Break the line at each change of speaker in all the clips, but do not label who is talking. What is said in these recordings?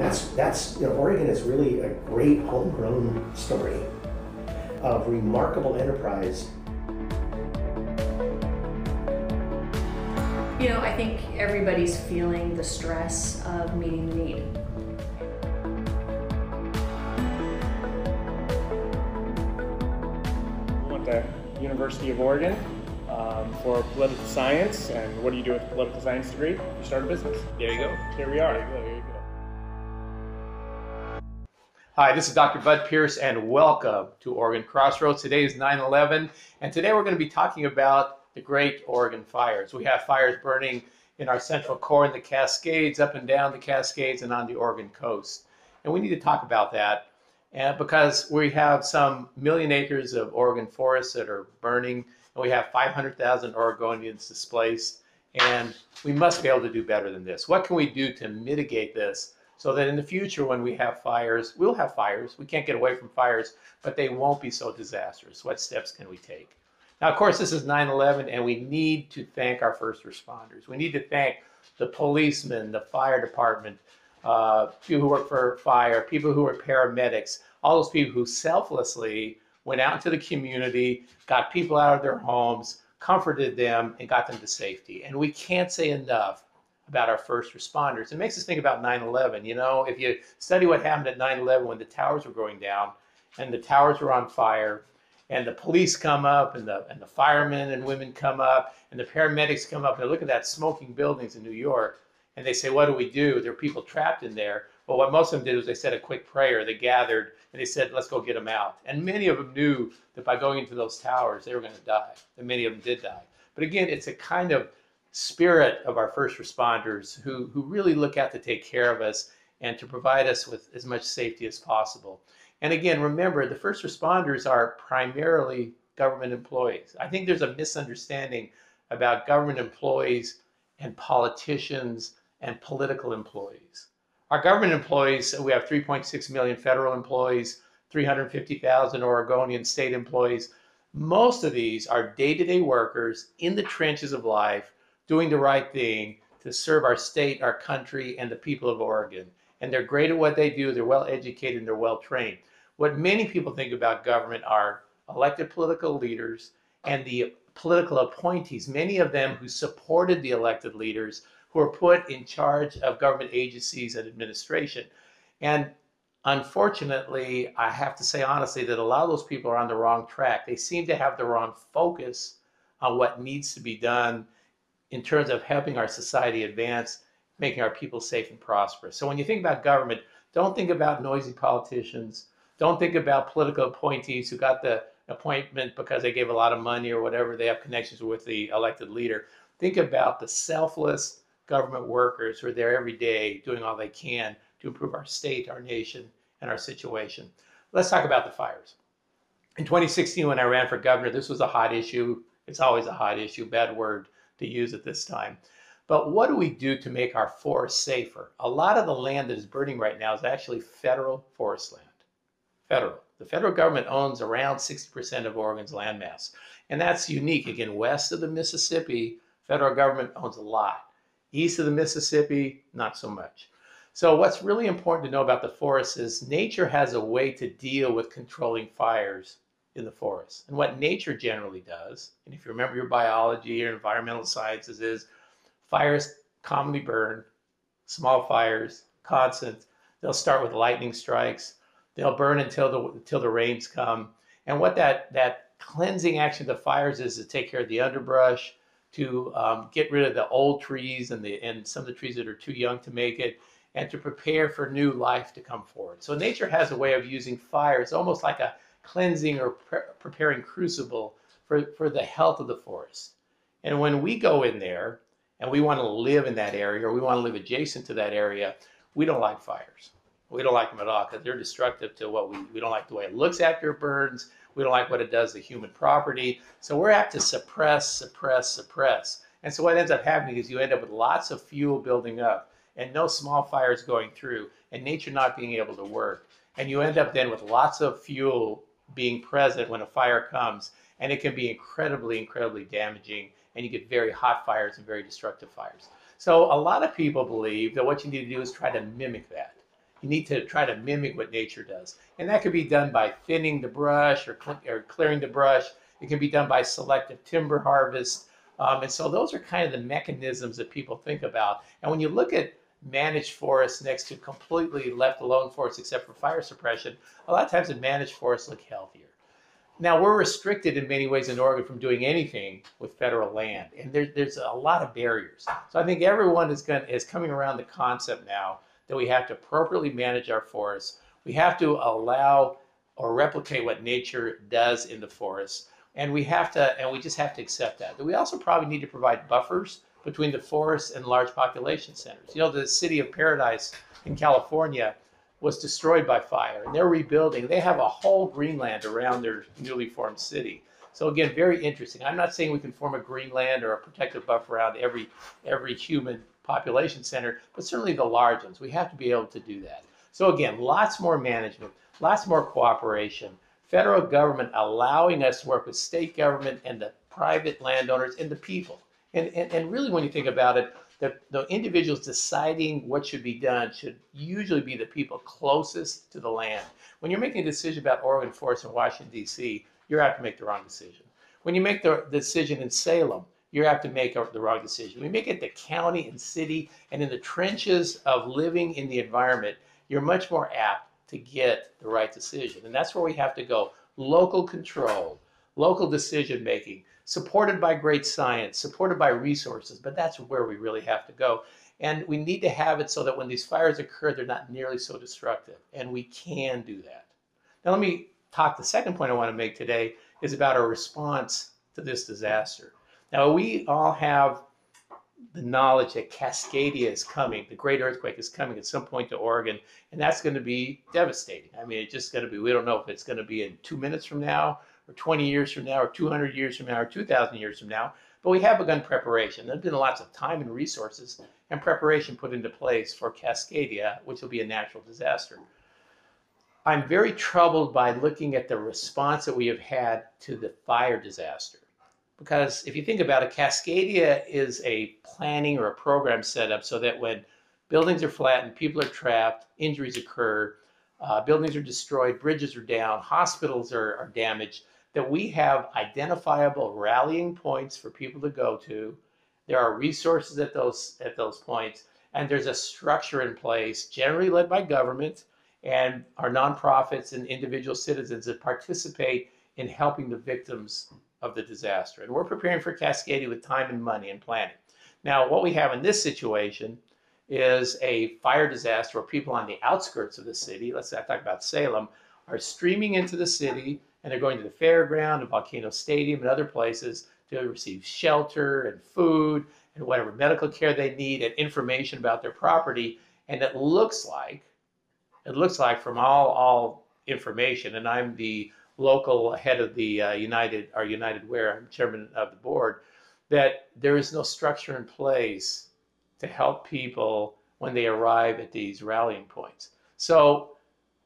that's that's you know Oregon is really a great homegrown story of remarkable enterprise.
You know, I think everybody's feeling the stress of meeting the need.
We went to University of Oregon um, for political science. And what do you do with a political science degree? You start a business.
There you go.
Here we are.
Hi, this is Dr. Bud Pierce, and welcome to Oregon Crossroads. Today is 9 11, and today we're going to be talking about the Great Oregon Fires. We have fires burning in our central core in the Cascades, up and down the Cascades, and on the Oregon coast. And we need to talk about that and because we have some million acres of Oregon forests that are burning, and we have 500,000 Oregonians displaced, and we must be able to do better than this. What can we do to mitigate this so that in the future, when we have fires, we'll have fires. We can't get away from fires, but they won't be so disastrous. What steps can we take? Now, of course, this is 9 11, and we need to thank our first responders. We need to thank the policemen, the fire department, uh, people who work for fire, people who are paramedics, all those people who selflessly went out into the community, got people out of their homes, comforted them, and got them to safety. And we can't say enough about our first responders. It makes us think about 9 11. You know, if you study what happened at 9 11 when the towers were going down and the towers were on fire, and the police come up, and the, and the firemen and women come up, and the paramedics come up, and look at that smoking buildings in New York, and they say, What do we do? There are people trapped in there. Well, what most of them did was they said a quick prayer. They gathered and they said, let's go get them out. And many of them knew that by going into those towers, they were going to die. And many of them did die. But again, it's a kind of spirit of our first responders who, who really look out to take care of us and to provide us with as much safety as possible. And again, remember, the first responders are primarily government employees. I think there's a misunderstanding about government employees and politicians and political employees. Our government employees, we have 3.6 million federal employees, 350,000 Oregonian state employees. Most of these are day to day workers in the trenches of life, doing the right thing to serve our state, our country, and the people of Oregon. And they're great at what they do, they're well educated, and they're well trained. What many people think about government are elected political leaders and the political appointees, many of them who supported the elected leaders who are put in charge of government agencies and administration. And unfortunately, I have to say honestly that a lot of those people are on the wrong track. They seem to have the wrong focus on what needs to be done in terms of helping our society advance, making our people safe and prosperous. So when you think about government, don't think about noisy politicians. Don't think about political appointees who got the appointment because they gave a lot of money or whatever, they have connections with the elected leader. Think about the selfless, government workers who are there every day doing all they can to improve our state, our nation, and our situation. Let's talk about the fires. In 2016, when I ran for governor, this was a hot issue. It's always a hot issue, bad word to use at this time. But what do we do to make our forests safer? A lot of the land that is burning right now is actually federal forest land. Federal. The federal government owns around 60% of Oregon's landmass. And that's unique. Again, west of the Mississippi, federal government owns a lot. East of the Mississippi, not so much. So what's really important to know about the forest is nature has a way to deal with controlling fires in the forest. And what nature generally does, and if you remember your biology or environmental sciences, is fires commonly burn, small fires, constant. They'll start with lightning strikes. They'll burn until the until the rains come. And what that that cleansing action of the fires is to take care of the underbrush, to um, get rid of the old trees and the and some of the trees that are too young to make it, and to prepare for new life to come forward. So nature has a way of using fire. It's almost like a cleansing or pre- preparing crucible for, for the health of the forest. And when we go in there and we want to live in that area or we want to live adjacent to that area, we don't like fires. We don't like them at all because they're destructive to what we, we don't like the way it looks after it burns. We don't like what it does to human property. So we're apt to suppress, suppress, suppress. And so what ends up happening is you end up with lots of fuel building up and no small fires going through and nature not being able to work. And you end up then with lots of fuel being present when a fire comes. And it can be incredibly, incredibly damaging. And you get very hot fires and very destructive fires. So a lot of people believe that what you need to do is try to mimic that. You need to try to mimic what nature does. And that could be done by thinning the brush or, cl- or clearing the brush. It can be done by selective timber harvest. Um, and so those are kind of the mechanisms that people think about. And when you look at managed forests next to completely left alone forests except for fire suppression, a lot of times the managed forests look healthier. Now we're restricted in many ways in Oregon from doing anything with federal land, and there, there's a lot of barriers. So I think everyone is going is coming around the concept now that we have to appropriately manage our forests. We have to allow or replicate what nature does in the forests, and we have to and we just have to accept that. We also probably need to provide buffers between the forests and large population centers. You know, the city of Paradise in California was destroyed by fire and they're rebuilding. They have a whole greenland around their newly formed city. So again, very interesting. I'm not saying we can form a greenland or a protective buffer around every every human population center, but certainly the large ones. We have to be able to do that. So again, lots more management, lots more cooperation. Federal government allowing us to work with state government and the private landowners and the people. And, and, and really, when you think about it, the, the individuals deciding what should be done should usually be the people closest to the land. When you're making a decision about Oregon forests in Washington, D.C., you're apt to make the wrong decision. When you make the decision in Salem, you're apt to make the wrong decision. When you make it the county and city and in the trenches of living in the environment, you're much more apt to get the right decision. And that's where we have to go. Local control, local decision making, supported by great science, supported by resources, but that's where we really have to go. And we need to have it so that when these fires occur, they're not nearly so destructive. And we can do that. Now, let me talk. The second point I want to make today is about our response to this disaster. Now, we all have the knowledge that Cascadia is coming, the great earthquake is coming at some point to Oregon, and that's going to be devastating. I mean, it's just going to be, we don't know if it's going to be in two minutes from now, or 20 years from now, or 200 years from now, or 2,000 years from now, but we have begun preparation. There's been lots of time and resources and preparation put into place for Cascadia, which will be a natural disaster. I'm very troubled by looking at the response that we have had to the fire disaster. Because if you think about it, Cascadia is a planning or a program set up so that when buildings are flattened, people are trapped, injuries occur, uh, buildings are destroyed, bridges are down, hospitals are, are damaged, that we have identifiable rallying points for people to go to. There are resources at those at those points, and there's a structure in place, generally led by government and our nonprofits and individual citizens that participate in helping the victims of the disaster. And we're preparing for Cascadia with time and money and planning. Now, what we have in this situation is a fire disaster where people on the outskirts of the city, let's say I talk about Salem, are streaming into the city and they're going to the fairground and Volcano Stadium and other places to receive shelter and food and whatever medical care they need and information about their property. And it looks like it looks like from all all information, and I'm the local head of the uh, United our United Way, I'm chairman of the board, that there is no structure in place to help people when they arrive at these rallying points. So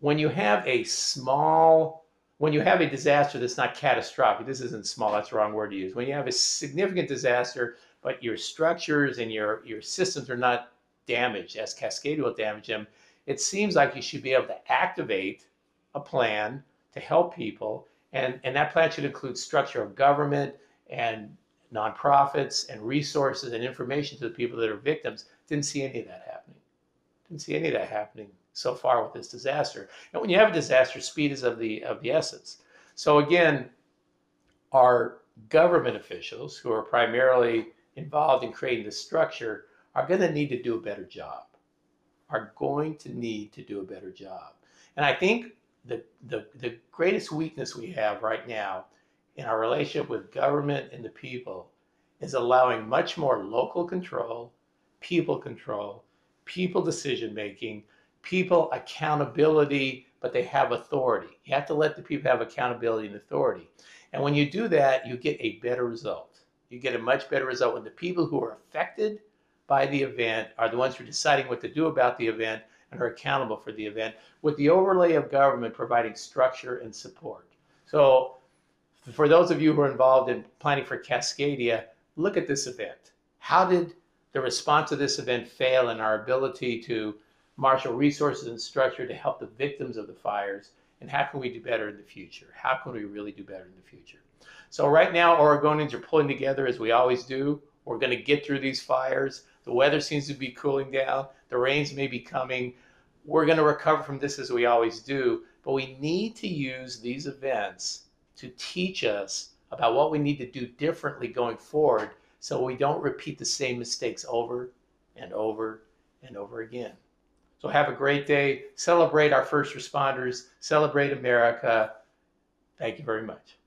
when you have a small when you have a disaster that's not catastrophic, this isn't small, that's the wrong word to use. When you have a significant disaster, but your structures and your, your systems are not damaged, as Cascadia will damage them, it seems like you should be able to activate a plan to help people. And, and that plan should include structure of government and nonprofits and resources and information to the people that are victims. Didn't see any of that happening. Didn't see any of that happening so far with this disaster. And when you have a disaster, speed is of the of the essence. So again, our government officials who are primarily involved in creating this structure are going to need to do a better job are going to need to do a better job. And I think the, the, the greatest weakness we have right now in our relationship with government and the people is allowing much more local control, people control, people decision making, people accountability, but they have authority. You have to let the people have accountability and authority. And when you do that, you get a better result. You get a much better result when the people who are affected by the event are the ones who are deciding what to do about the event and are accountable for the event, with the overlay of government providing structure and support. So, for those of you who are involved in planning for Cascadia, look at this event. How did the response to this event fail in our ability to marshal resources and structure to help the victims of the fires, and how can we do better in the future? How can we really do better in the future? So right now, Oregonians are pulling together as we always do. We're going to get through these fires. The weather seems to be cooling down. The rains may be coming. We're going to recover from this as we always do, but we need to use these events to teach us about what we need to do differently going forward so we don't repeat the same mistakes over and over and over again. So have a great day. Celebrate our first responders. Celebrate America. Thank you very much.